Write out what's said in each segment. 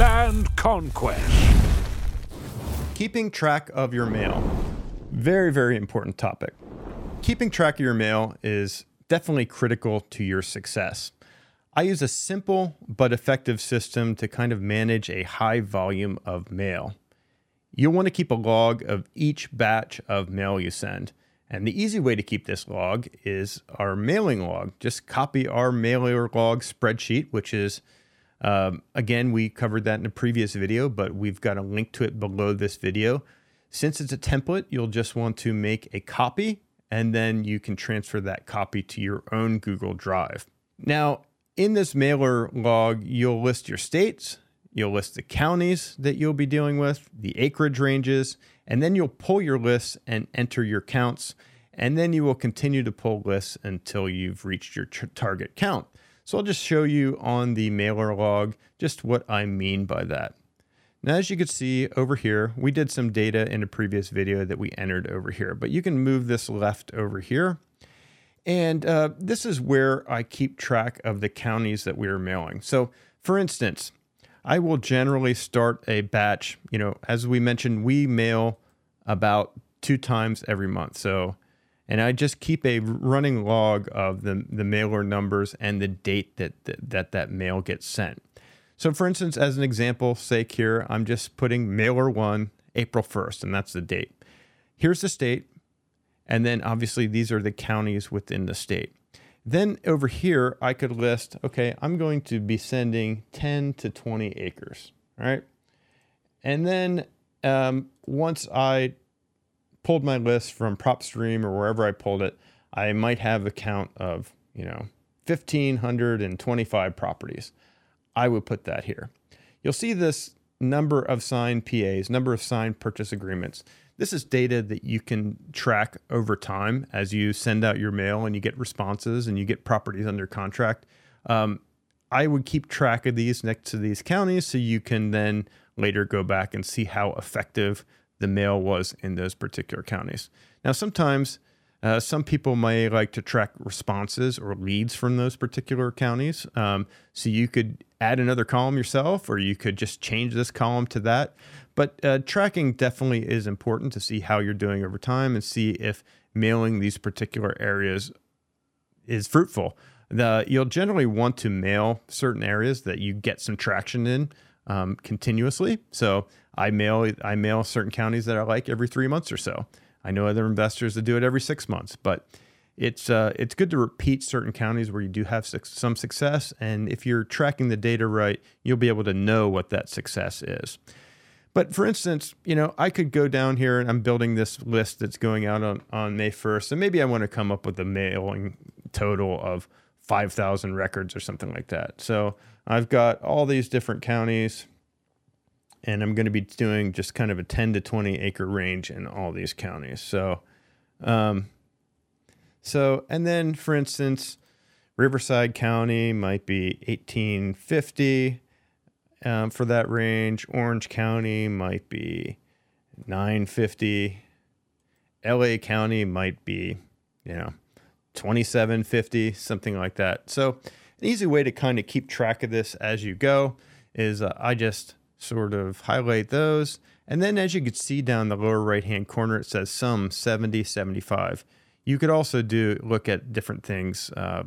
Land conquest. Keeping track of your mail. Very, very important topic. Keeping track of your mail is definitely critical to your success. I use a simple but effective system to kind of manage a high volume of mail. You'll want to keep a log of each batch of mail you send. And the easy way to keep this log is our mailing log. Just copy our mailer log spreadsheet, which is, um, again, we covered that in a previous video, but we've got a link to it below this video. Since it's a template, you'll just want to make a copy and then you can transfer that copy to your own Google Drive. Now, in this mailer log, you'll list your states, you'll list the counties that you'll be dealing with, the acreage ranges, and then you'll pull your lists and enter your counts. And then you will continue to pull lists until you've reached your target count. So I'll just show you on the mailer log just what I mean by that. Now, as you can see over here, we did some data in a previous video that we entered over here, but you can move this left over here. And uh, this is where I keep track of the counties that we are mailing. So for instance, I will generally start a batch, you know, as we mentioned, we mail about two times every month. So, and I just keep a running log of the, the mailer numbers and the date that, that that, that mail gets sent. So, for instance, as an example sake here, I'm just putting mailer one, April 1st, and that's the date. Here's the state. And then obviously, these are the counties within the state. Then over here, I could list, okay, I'm going to be sending 10 to 20 acres, right? And then um, once I pulled my list from PropStream or wherever I pulled it, I might have a count of, you know, 1,525 properties. I would put that here. You'll see this number of signed PAs, number of signed purchase agreements. This is data that you can track over time as you send out your mail and you get responses and you get properties under contract. Um, I would keep track of these next to these counties so you can then later go back and see how effective the mail was in those particular counties. Now, sometimes uh, some people may like to track responses or leads from those particular counties. Um, so you could add another column yourself, or you could just change this column to that. But uh, tracking definitely is important to see how you're doing over time and see if mailing these particular areas is fruitful. The, you'll generally want to mail certain areas that you get some traction in um, continuously. So I mail I mail certain counties that I like every three months or so. I know other investors that do it every six months, but it's uh, it's good to repeat certain counties where you do have some success, and if you're tracking the data right, you'll be able to know what that success is. But for instance, you know, I could go down here and I'm building this list that's going out on, on May 1st, and maybe I want to come up with a mailing total of 5,000 records or something like that. So I've got all these different counties and I'm going to be doing just kind of a 10 to 20 acre range in all these counties. So, um, so, and then for instance, Riverside County might be 1850 um, for that range. Orange County might be 950. LA County might be, you know, 2750, something like that. So, an easy way to kind of keep track of this as you go is uh, I just sort of highlight those. And then as you can see down the lower right hand corner, it says sum 70, 75. You could also do look at different things. Uh,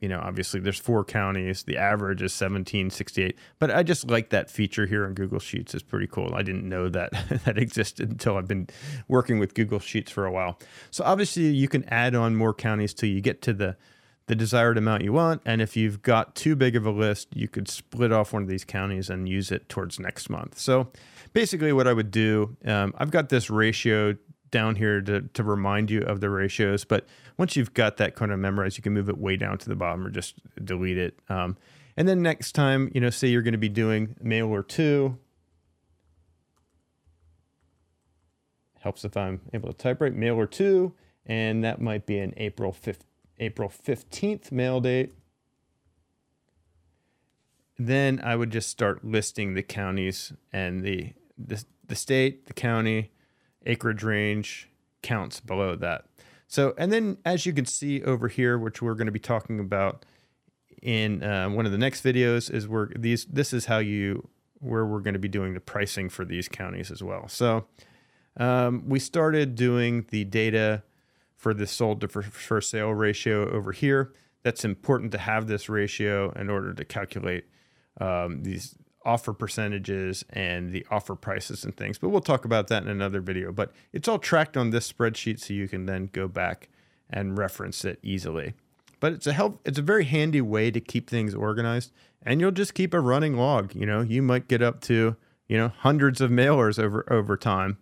you know, obviously there's four counties. The average is 1768. But I just like that feature here in Google Sheets. It's pretty cool. I didn't know that that existed until I've been working with Google Sheets for a while. So obviously you can add on more counties till you get to the the desired amount you want. And if you've got too big of a list, you could split off one of these counties and use it towards next month. So basically, what I would do, um, I've got this ratio down here to, to remind you of the ratios. But once you've got that kind of memorized, you can move it way down to the bottom or just delete it. Um, and then next time, you know, say you're going to be doing mailer two. Helps if I'm able to type right, mailer two, and that might be an April 5th, April 15th mail date. Then I would just start listing the counties and the, the, the state, the county, acreage range counts below that. So, and then as you can see over here, which we're going to be talking about in uh, one of the next videos, is where these. This is how you where we're going to be doing the pricing for these counties as well. So um, we started doing the data for the sold to for, for sale ratio over here. That's important to have this ratio in order to calculate um, these offer percentages and the offer prices and things. But we'll talk about that in another video. But it's all tracked on this spreadsheet so you can then go back and reference it easily. But it's a help it's a very handy way to keep things organized and you'll just keep a running log, you know. You might get up to, you know, hundreds of mailers over over time.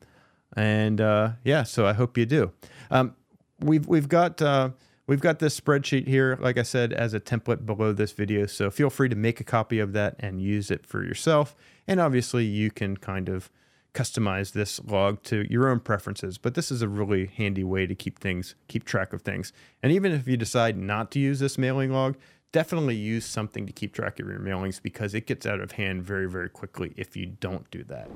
And uh, yeah, so I hope you do. Um, we've we've got uh, we've got this spreadsheet here, like I said, as a template below this video. So feel free to make a copy of that and use it for yourself. And obviously, you can kind of customize this log to your own preferences, but this is a really handy way to keep things, keep track of things. And even if you decide not to use this mailing log, definitely use something to keep track of your mailings because it gets out of hand very, very quickly if you don't do that.